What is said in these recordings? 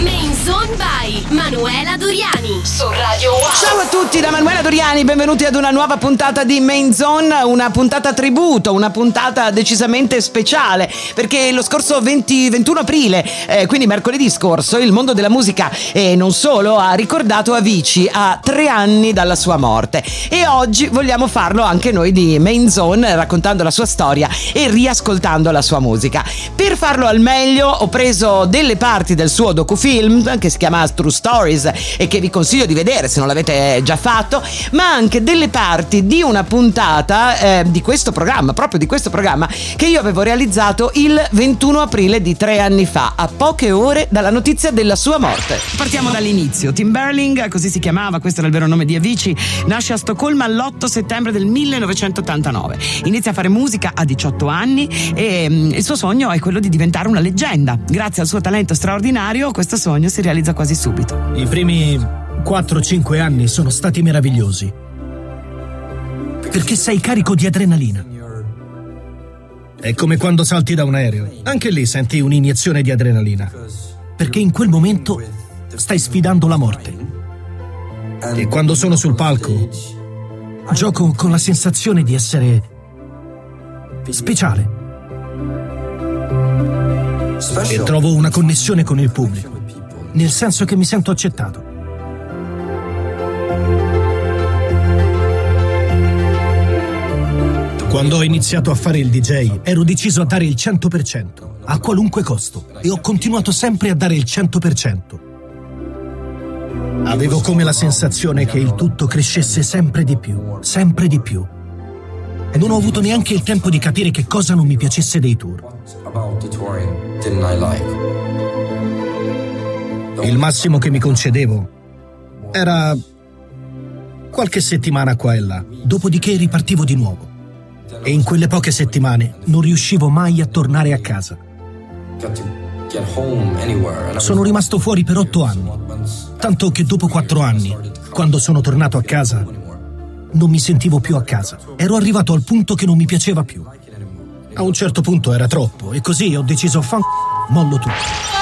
Main Zone by Manuela Doriani su Radio Wow. Ciao a tutti da Manuela Doriani, benvenuti ad una nuova puntata di Main Zone, una puntata tributo, una puntata decisamente speciale, perché lo scorso 20, 21 aprile, eh, quindi mercoledì scorso, il mondo della musica e non solo ha ricordato Avicii a tre anni dalla sua morte e oggi vogliamo farlo anche noi di Main Zone raccontando la sua storia e riascoltando la sua musica. Per farlo al meglio ho preso delle parti del suo docufilm che si chiama True Stories e che vi consiglio di vedere se non l'avete già fatto, ma anche delle parti di una puntata eh, di questo programma, proprio di questo programma, che io avevo realizzato il 21 aprile di tre anni fa, a poche ore dalla notizia della sua morte. Partiamo dall'inizio. Tim Berling, così si chiamava, questo era il vero nome di Avicii, nasce a Stoccolma l'8 settembre del 1989. Inizia a fare musica a 18 anni e mm, il suo sogno è quello di diventare una leggenda. Grazie al suo talento straordinario, questo sogno si realizza quasi subito. I primi 4-5 anni sono stati meravigliosi. Perché sei carico di adrenalina. È come quando salti da un aereo. Anche lì senti un'iniezione di adrenalina. Perché in quel momento stai sfidando la morte. E quando sono sul palco, gioco con la sensazione di essere speciale. E trovo una connessione con il pubblico, nel senso che mi sento accettato. Quando ho iniziato a fare il DJ ero deciso a dare il 100%, a qualunque costo, e ho continuato sempre a dare il 100%. Avevo come la sensazione che il tutto crescesse sempre di più, sempre di più. E non ho avuto neanche il tempo di capire che cosa non mi piacesse dei tour. Il massimo che mi concedevo era qualche settimana qua e là, dopodiché ripartivo di nuovo. E in quelle poche settimane non riuscivo mai a tornare a casa. Sono rimasto fuori per otto anni, tanto che dopo quattro anni, quando sono tornato a casa, non mi sentivo più a casa. Ero arrivato al punto che non mi piaceva più. A un certo punto era troppo e così ho deciso fan mollo tutto.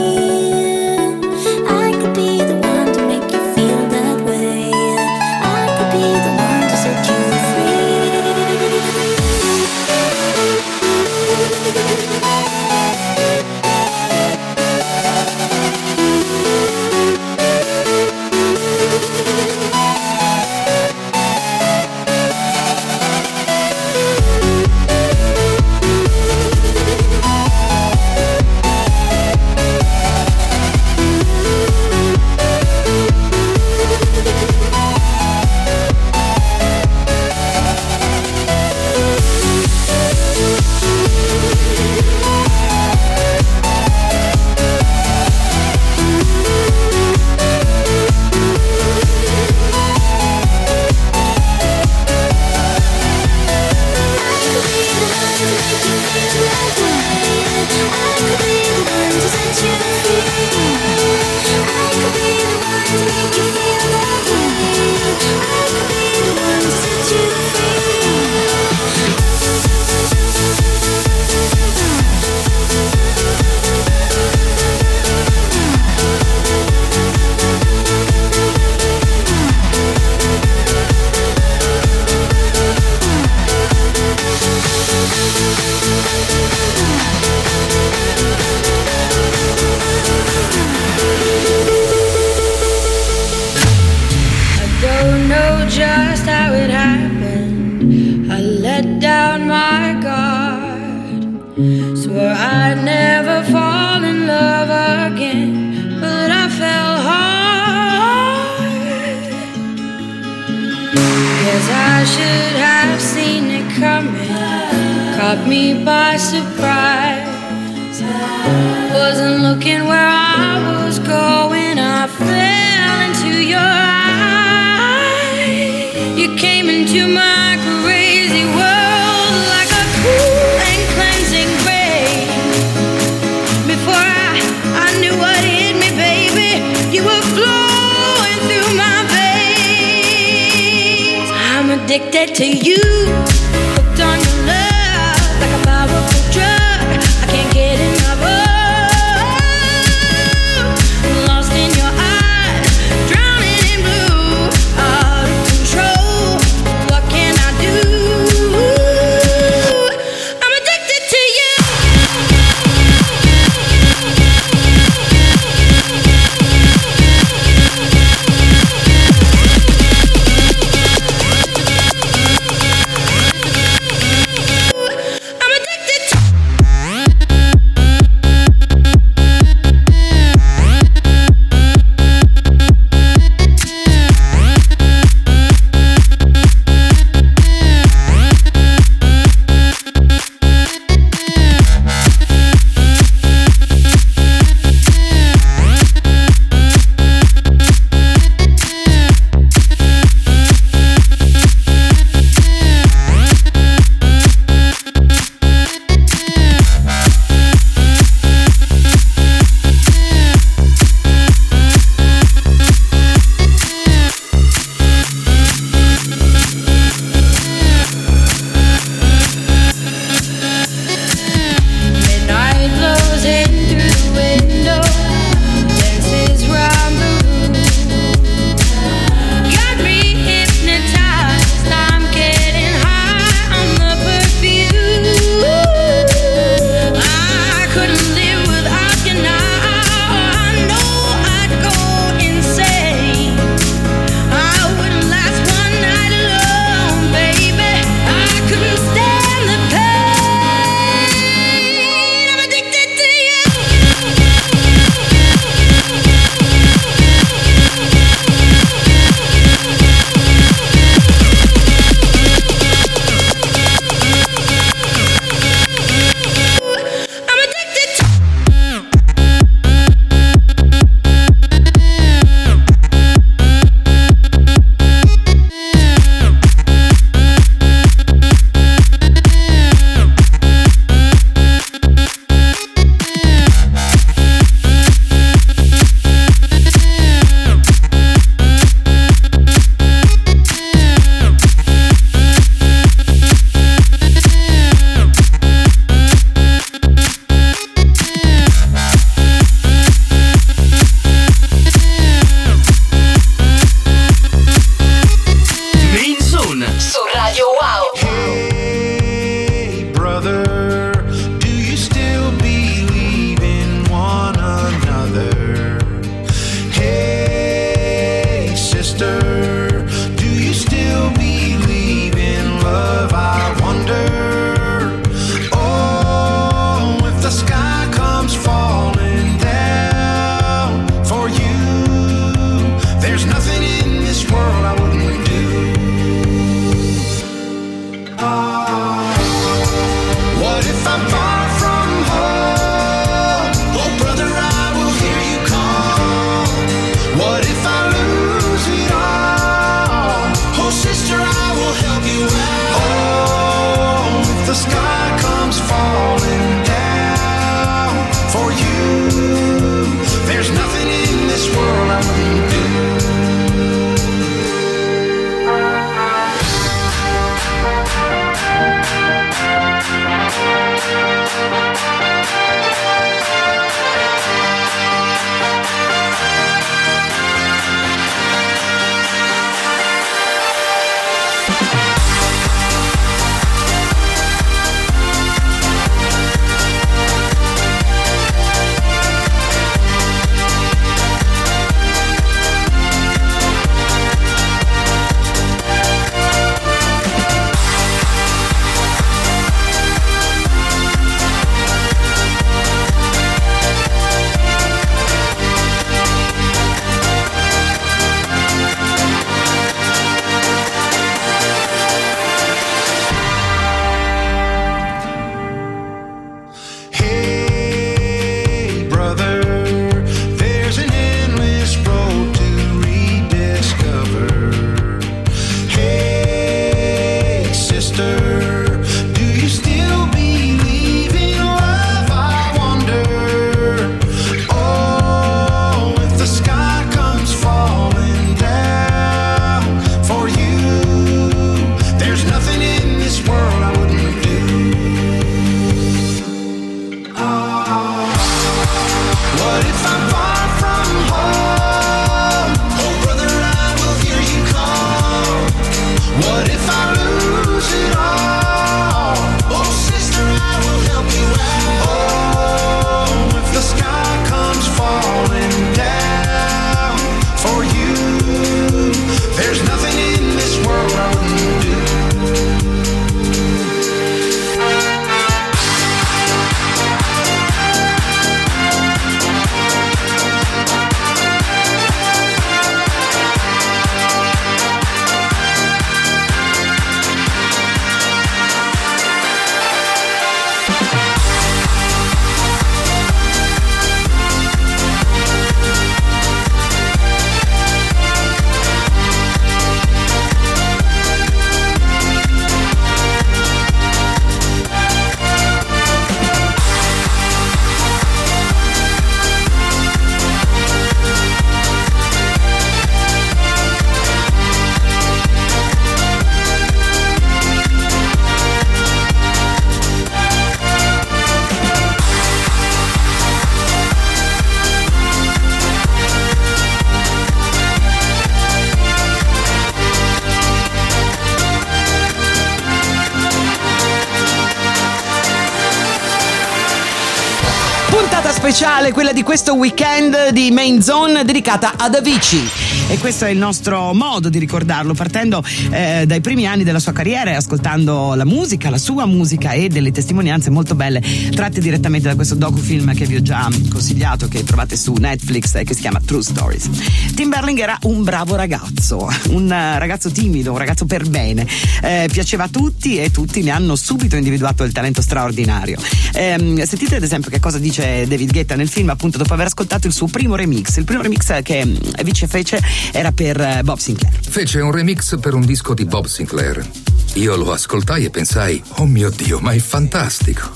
Speciale, quella di questo weekend di Main Zone dedicata ad Avicii. E questo è il nostro modo di ricordarlo, partendo eh, dai primi anni della sua carriera e ascoltando la musica, la sua musica e delle testimonianze molto belle tratte direttamente da questo docufilm che vi ho già consigliato, che trovate su Netflix e che si chiama True Stories. Tim Berling era un bravo ragazzo, un eh, ragazzo timido, un ragazzo per bene, eh, piaceva a tutti e tutti ne hanno subito individuato il talento straordinario. Ehm, sentite ad esempio che cosa dice David Guetta nel film, appunto dopo aver ascoltato il suo primo remix. Il primo remix che mm, Avicii fece era per eh, Bob Sinclair. Fece un remix per un disco di Bob Sinclair. Io lo ascoltai e pensai, oh mio Dio, ma è fantastico.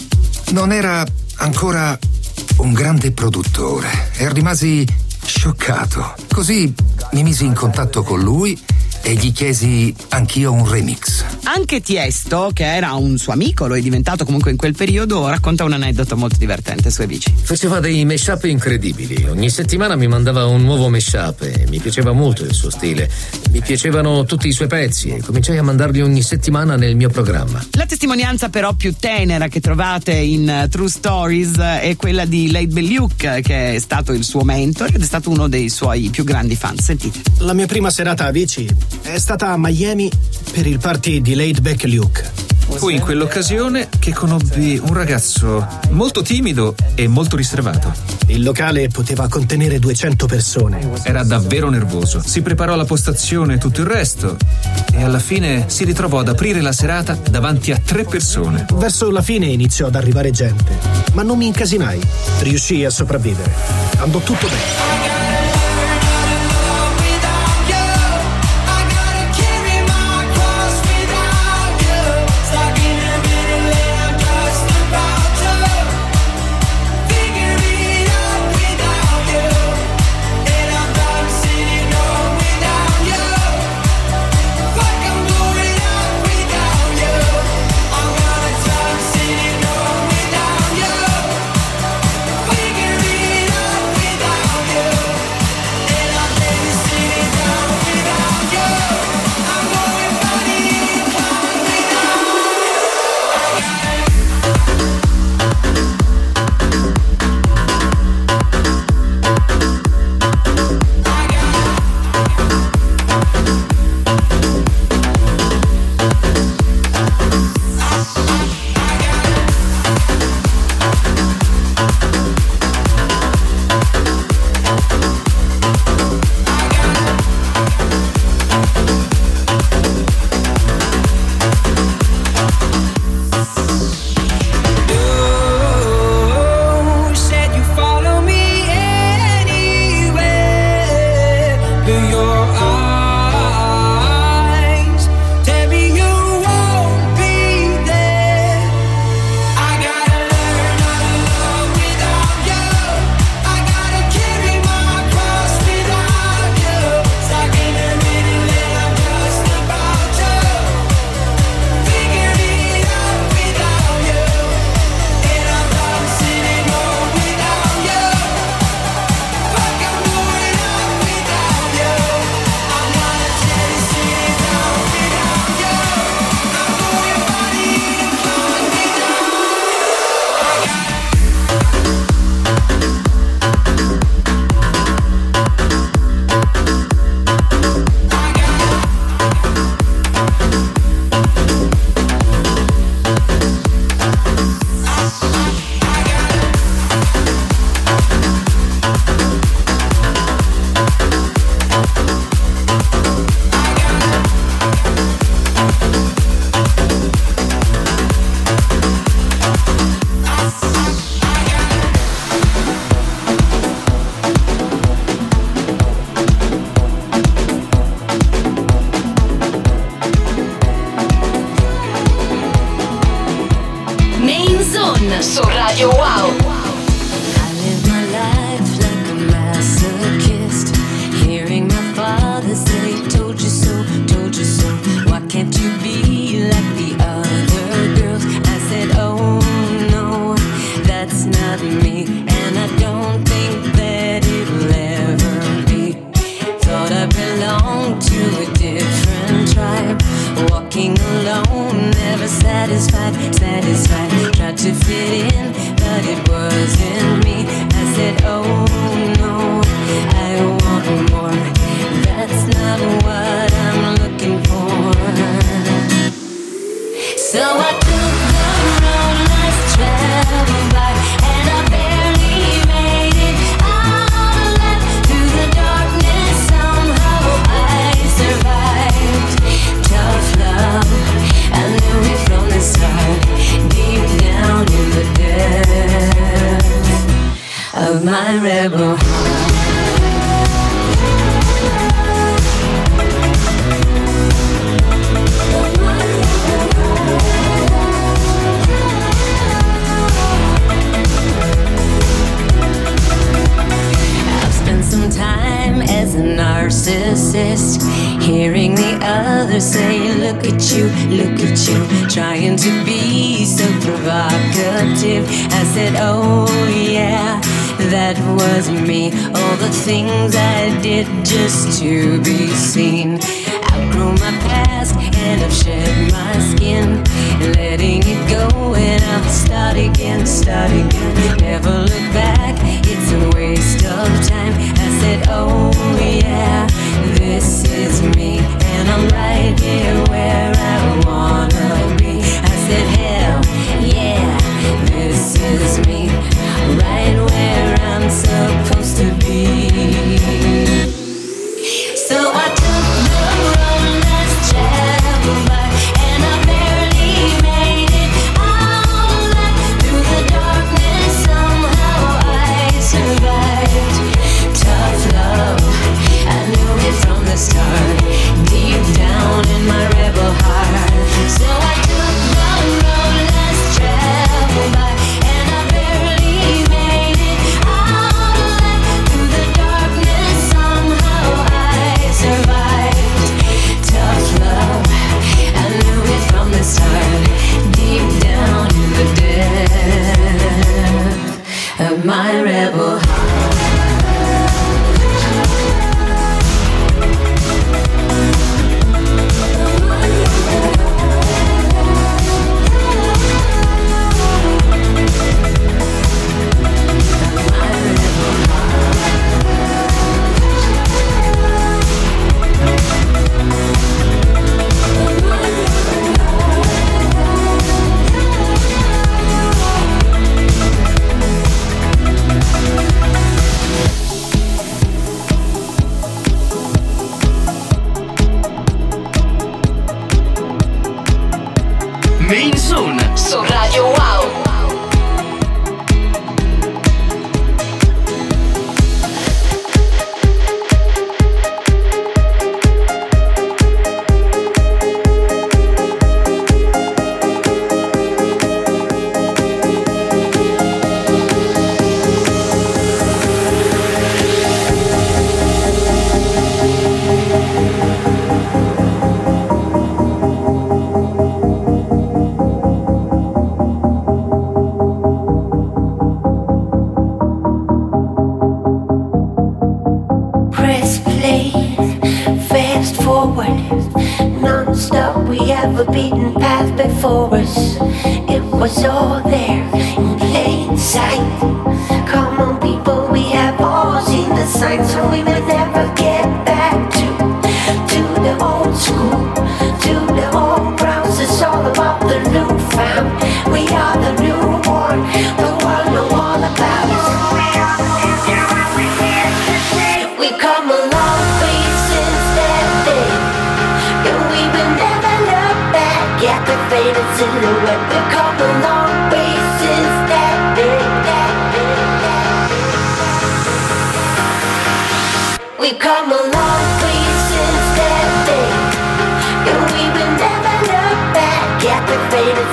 Non era ancora un grande produttore e rimasi scioccato. Così mi misi in contatto con lui e gli chiesi anch'io un remix. Anche Tiesto, che era un suo amico, lo è diventato comunque in quel periodo, racconta un aneddoto molto divertente sue bici. Faceva dei mashup incredibili. Ogni settimana mi mandava un nuovo mashup e mi piaceva molto il suo stile. Mi piacevano tutti i suoi pezzi e cominciai a mandarli ogni settimana nel mio programma. La testimonianza però più tenera che trovate in uh, True Stories è quella di Late Belluc, che è stato il suo mentor ed è stato uno dei suoi più grandi fan. Sentite. La mia prima serata a bici è stata a Miami per il party di Laid Back Luke. Fu in quell'occasione che conobbi un ragazzo molto timido e molto riservato. Il locale poteva contenere 200 persone. Era davvero nervoso. Si preparò alla postazione e tutto il resto e alla fine si ritrovò ad aprire la serata davanti a tre persone. Verso la fine iniziò ad arrivare gente, ma non mi incasinai. Riuscii a sopravvivere. Andò tutto bene.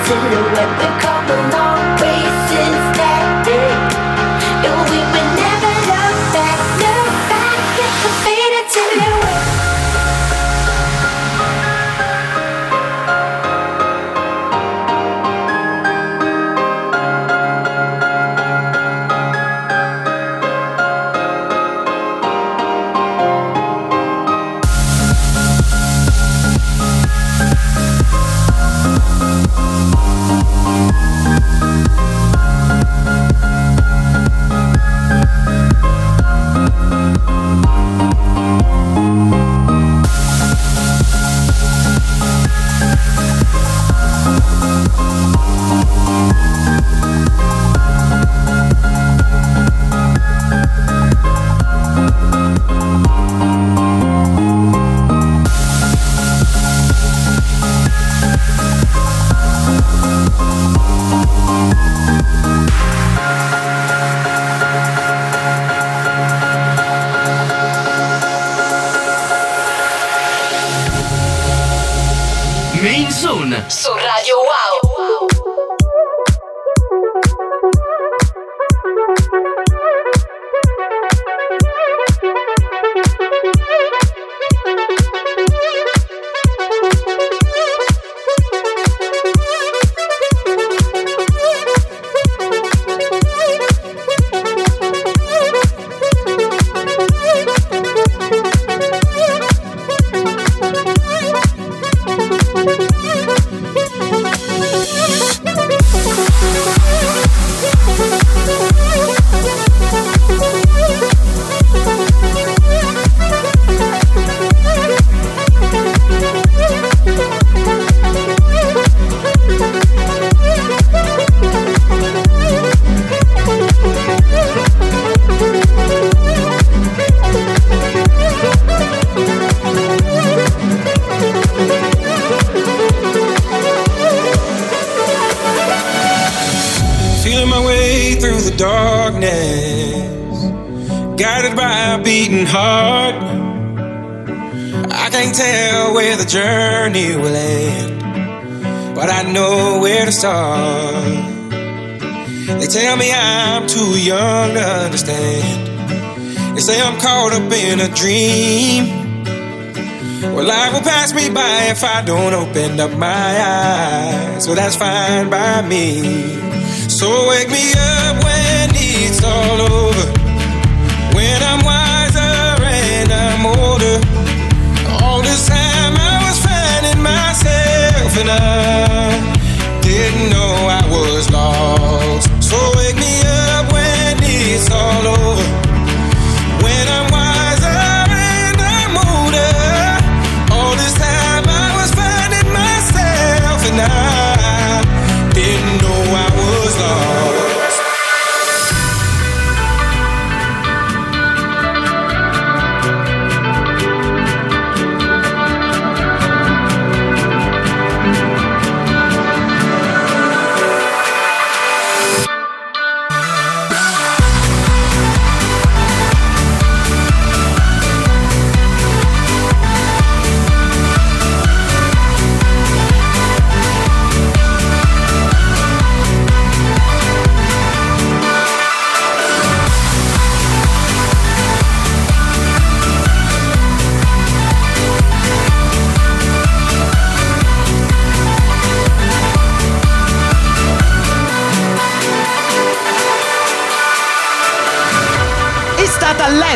Silhouette. We've come a don't open up my eyes. So that's fine by me. So wake me up when it's all over. When I'm wiser and I'm older. All this time I was finding myself and I didn't know I was lost.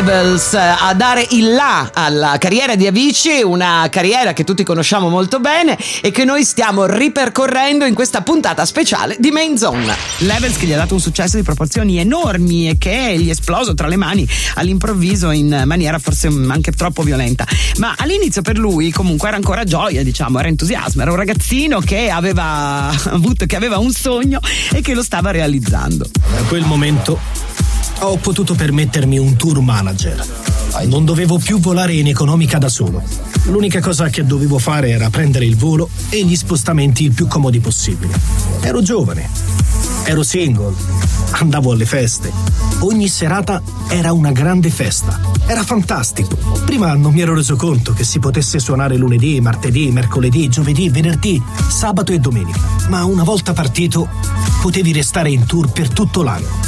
Levels a dare il là alla carriera di Avicii, una carriera che tutti conosciamo molto bene e che noi stiamo ripercorrendo in questa puntata speciale di Main Zone. Levels che gli ha dato un successo di proporzioni enormi e che gli è esploso tra le mani all'improvviso in maniera forse anche troppo violenta. Ma all'inizio per lui comunque era ancora gioia, diciamo, era entusiasmo, era un ragazzino che aveva avuto, che aveva un sogno e che lo stava realizzando. Da quel momento ho potuto permettermi un tour manager. Non dovevo più volare in economica da solo. L'unica cosa che dovevo fare era prendere il volo e gli spostamenti il più comodi possibile. Ero giovane, ero single, andavo alle feste. Ogni serata era una grande festa. Era fantastico. Prima non mi ero reso conto che si potesse suonare lunedì, martedì, mercoledì, giovedì, venerdì, sabato e domenica. Ma una volta partito, potevi restare in tour per tutto l'anno.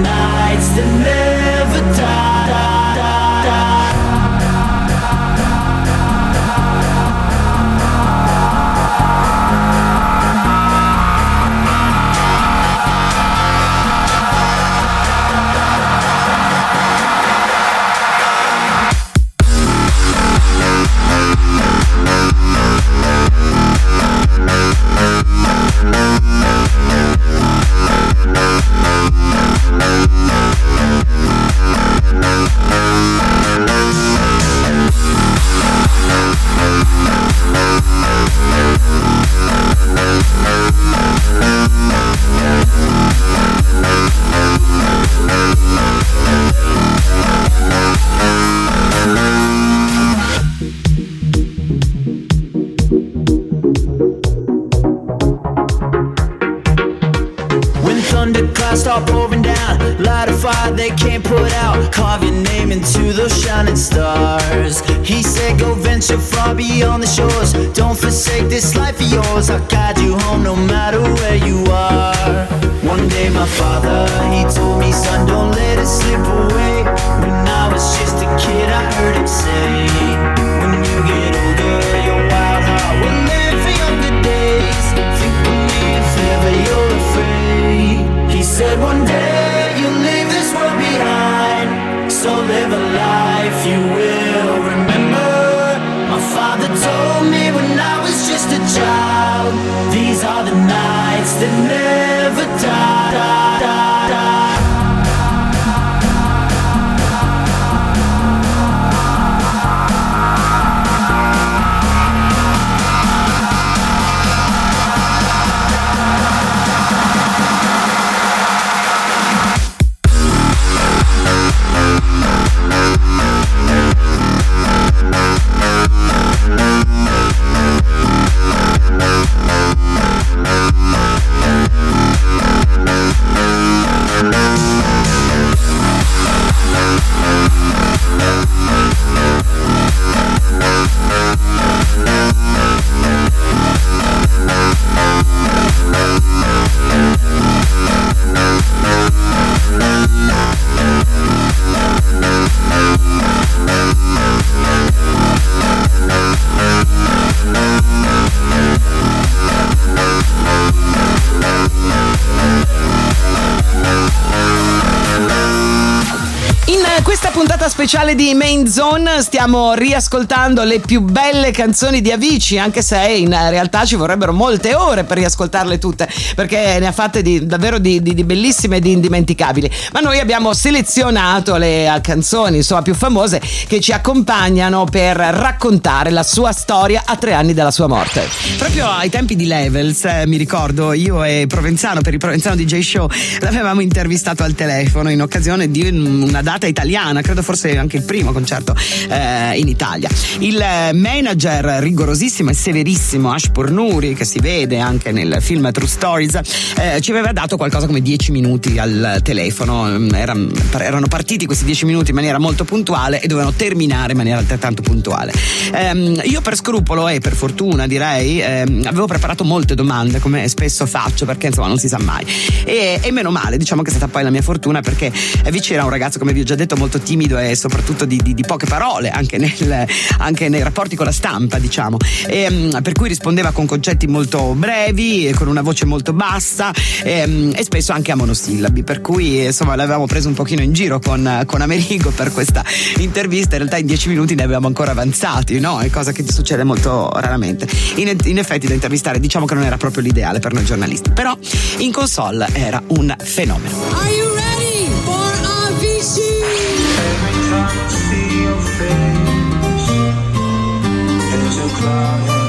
nights, the night. Speciale di Main Zone stiamo riascoltando le più belle canzoni di Avicii, anche se in realtà ci vorrebbero molte ore per riascoltarle tutte, perché ne ha fatte di- davvero di, di- di bellissime e di indimenticabili. Ma noi abbiamo selezionato le eh, canzoni insomma, più famose che ci accompagnano per raccontare la sua storia a tre anni dalla sua morte. Proprio ai tempi di Levels, eh, mi ricordo, io e Provenzano, per il Provenzano DJ Show, l'avevamo intervistato al telefono in occasione di un- una data italiana, credo forse anche il primo concerto eh, in Italia. Il eh, manager rigorosissimo e severissimo Ash Purnuri, che si vede anche nel film True Stories, eh, ci aveva dato qualcosa come 10 minuti al telefono. Mm, era- erano partiti questi 10 minuti in maniera molto puntuale e dovevano terminare in maniera altrettanto puntuale. Ehm, io per scrupolo e per fortuna direi ehm, avevo preparato molte domande come spesso faccio perché insomma non si sa mai e, e meno male diciamo che è stata poi la mia fortuna perché eh, Vici era un ragazzo come vi ho già detto molto timido e soprattutto di, di- di poche parole anche, nel- anche nei rapporti con la stampa diciamo. E, mm, per cui rispondeva con concetti molto brevi e con una voce molto bassa ehm, e spesso anche a monosillabi. Per cui insomma l'avevamo preso un pochino in giro con, con Amerigo per questa intervista. In realtà in dieci minuti ne avevamo ancora avanzati no? è cosa che succede molto raramente. In, in effetti da intervistare diciamo che non era proprio l'ideale per noi giornalisti. Però in console era un fenomeno oh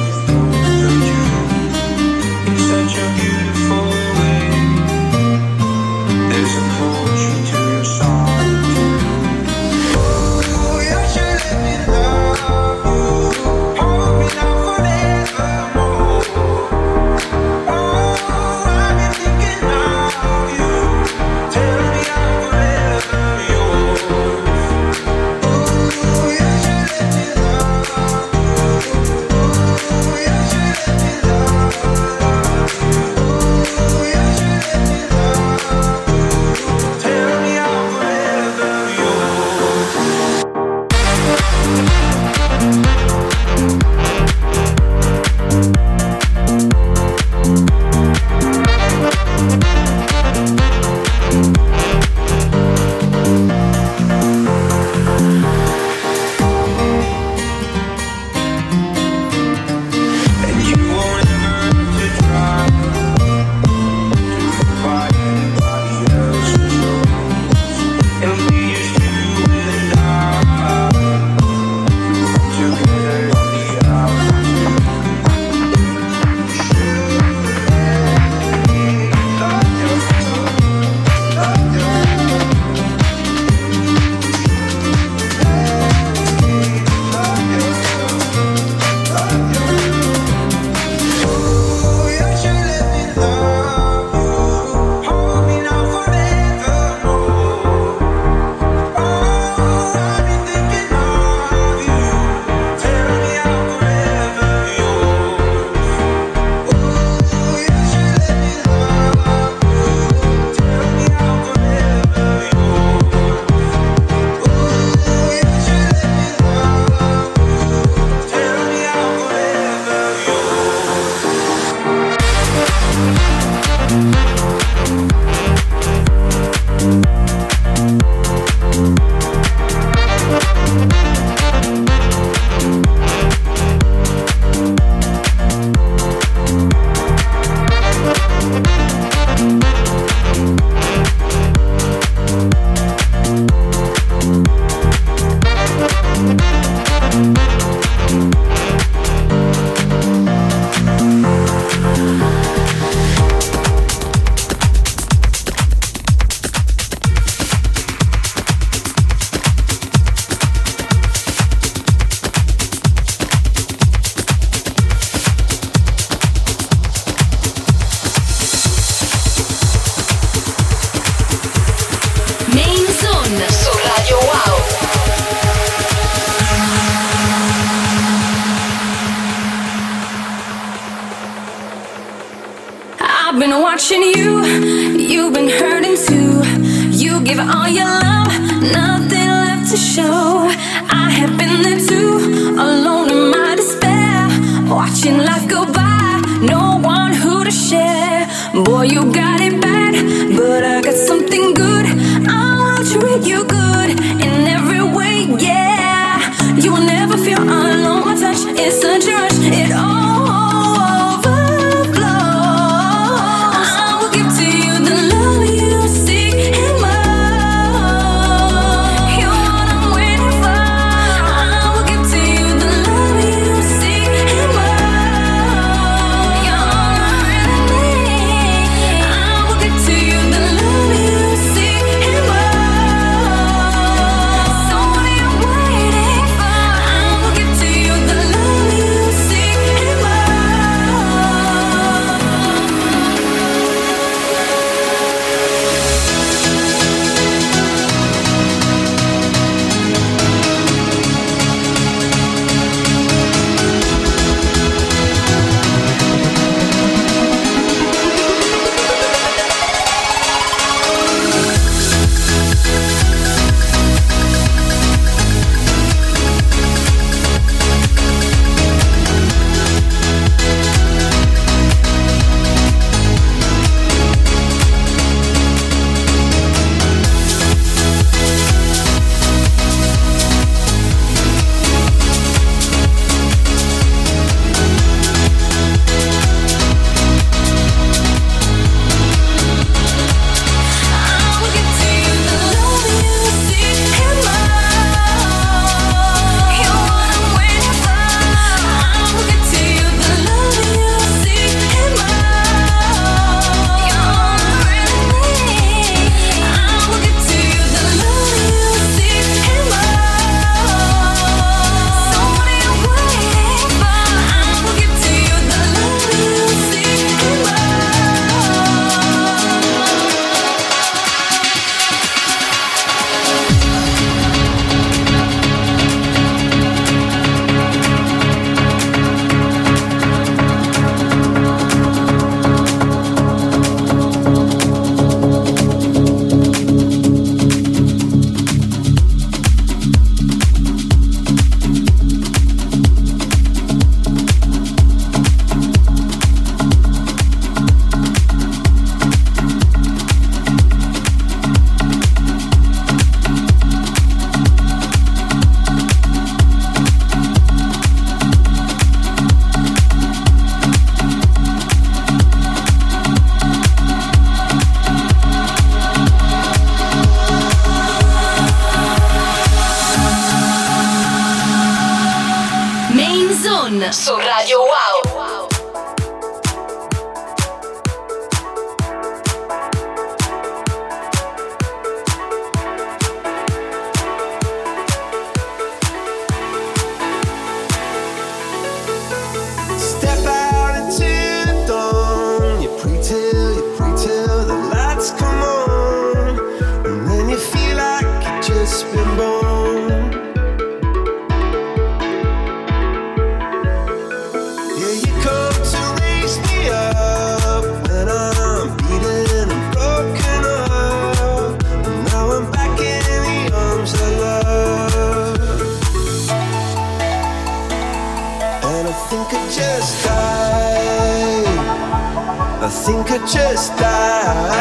just die.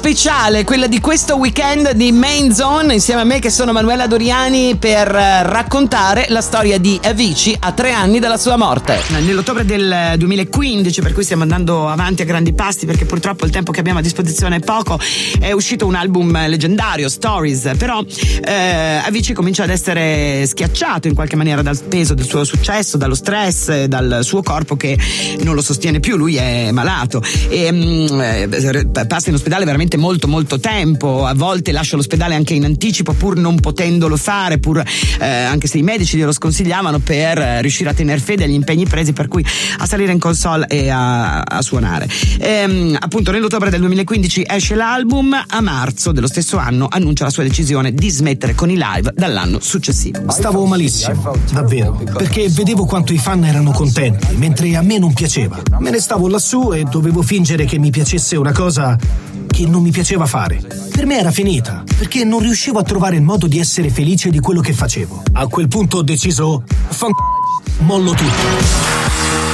Speciale, quella di questo weekend di Main Zone, insieme a me che sono Manuela Doriani per eh, raccontare la storia di Avicii a tre anni dalla sua morte. Nell'ottobre del 2015, per cui stiamo andando avanti a grandi passi perché purtroppo il tempo che abbiamo a disposizione è poco, è uscito un album leggendario, Stories, però eh, Avicii comincia ad essere schiacciato in qualche maniera dal peso del suo successo, dallo stress, eh, dal suo corpo che non lo sostiene più, lui è malato. E mm, eh, passa in ospedale veramente molto molto tempo, a volte lascia l'ospedale anche in anticipo pur non potendolo fare, pur eh, anche se i medici glielo sconsigliavano per eh, riuscire a tenere fede agli impegni presi, per cui a salire in console e a, a suonare. Ehm, appunto nell'ottobre del 2015 esce l'album, a marzo dello stesso anno annuncia la sua decisione di smettere con i live dall'anno successivo. Stavo malissimo, davvero, perché vedevo quanto i fan erano contenti, mentre a me non piaceva. Me ne stavo lassù e dovevo fingere che mi piacesse una cosa che non mi piaceva fare. Per me era finita, perché non riuscivo a trovare il modo di essere felice di quello che facevo. A quel punto ho deciso, fan... mollo tutto.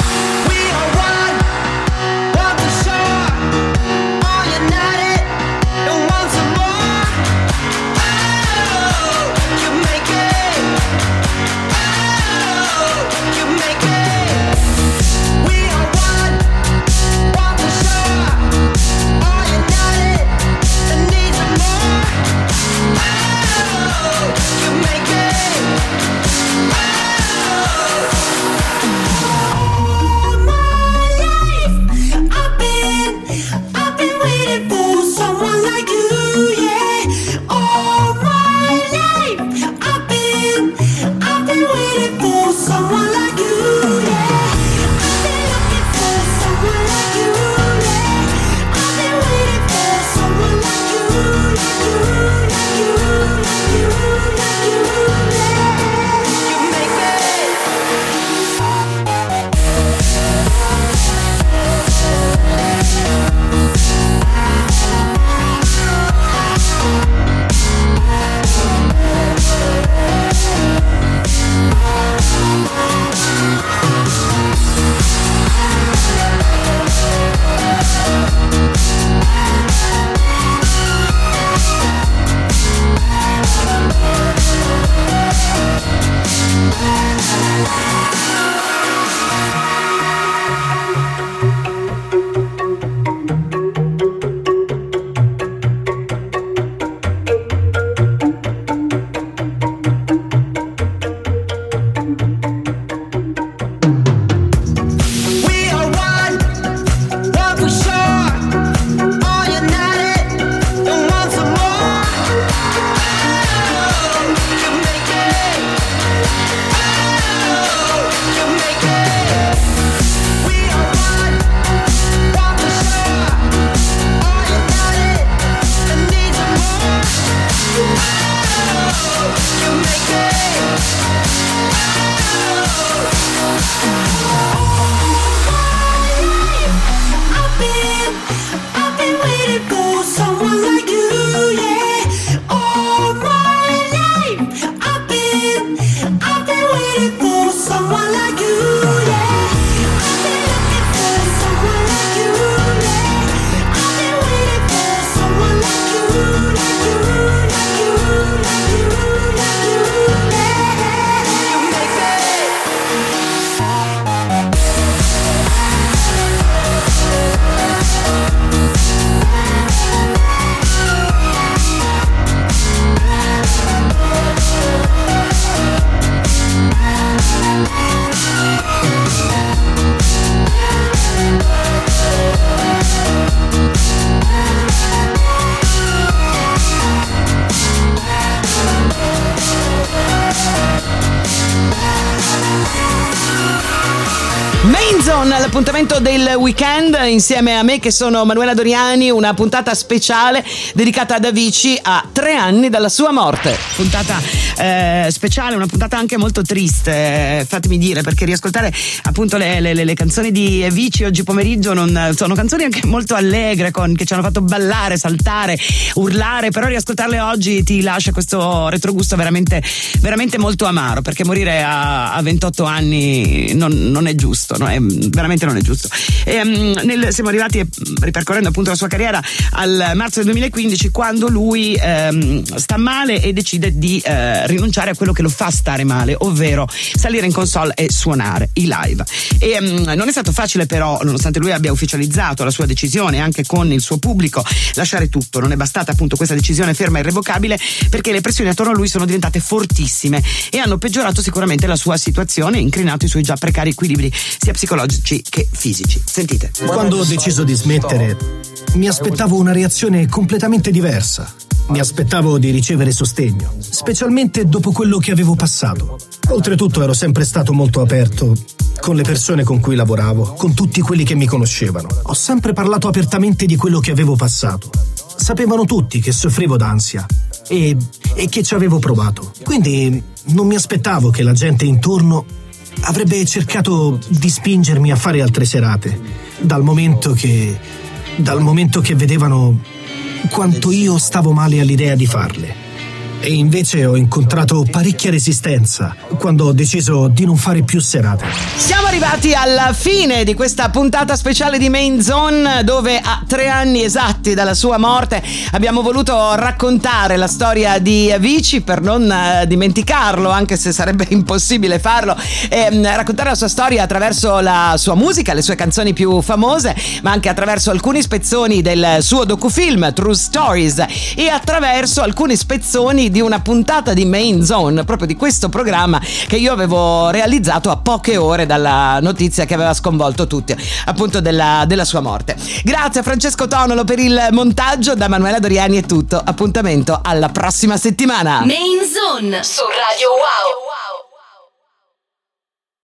L'appuntamento del weekend insieme a me che sono Manuela Doriani, una puntata speciale dedicata ad Avicii a tre anni dalla sua morte. Puntata eh, speciale, una puntata anche molto triste, eh, fatemi dire, perché riascoltare appunto le, le- le- canzoni di Avicii oggi pomeriggio non- sono canzoni anche molto allegre, con- che ci hanno fatto ballare, saltare, urlare, però riascoltarle oggi ti lascia questo retrogusto veramente, veramente molto amaro, perché morire a, a 28 anni non, non è giusto, no? È- veramente non è giusto. E, mm, nel- siamo arrivati, ripercorrendo appunto la sua carriera, al marzo del 2015, quando lui ehm, sta male e decide di eh, rinunciare a quello che lo fa stare male, ovvero salire in console e suonare i live. E, mm, non è stato facile però, nonostante lui abbia ufficializzato la sua decisione anche con il suo pubblico, lasciare tutto. Non è bastata appunto questa decisione ferma e irrevocabile perché le pressioni attorno a lui sono diventate fortissime e hanno peggiorato sicuramente la sua situazione incrinato i suoi già precari equilibri sia psicologici che fisici. Sentite. Quando ho deciso di smettere, mi aspettavo una reazione completamente diversa. Mi aspettavo di ricevere sostegno, specialmente dopo quello che avevo passato. Oltretutto ero sempre stato molto aperto con le persone con cui lavoravo, con tutti quelli che mi conoscevano. Ho sempre parlato apertamente di quello che avevo passato. Sapevano tutti che soffrivo d'ansia e, e che ci avevo provato. Quindi non mi aspettavo che la gente intorno avrebbe cercato di spingermi a fare altre serate, dal momento che. dal momento che vedevano quanto io stavo male all'idea di farle. E invece ho incontrato parecchia resistenza quando ho deciso di non fare più serate. Siamo arrivati alla fine di questa puntata speciale di Main Zone dove a tre anni esatti dalla sua morte abbiamo voluto raccontare la storia di Avicii per non eh, dimenticarlo anche se sarebbe impossibile farlo e mm, raccontare la sua storia attraverso la sua musica, le sue canzoni più famose ma anche attraverso alcuni spezzoni del suo docufilm True Stories e attraverso alcuni spezzoni di una puntata di Main Zone proprio di questo programma che io avevo realizzato a poche ore dalla notizia che aveva sconvolto tutti, appunto della, della sua morte. Grazie a Francesco Tonolo per il montaggio, da Manuela Doriani è tutto. Appuntamento alla prossima settimana. Main Zone su Radio Wow.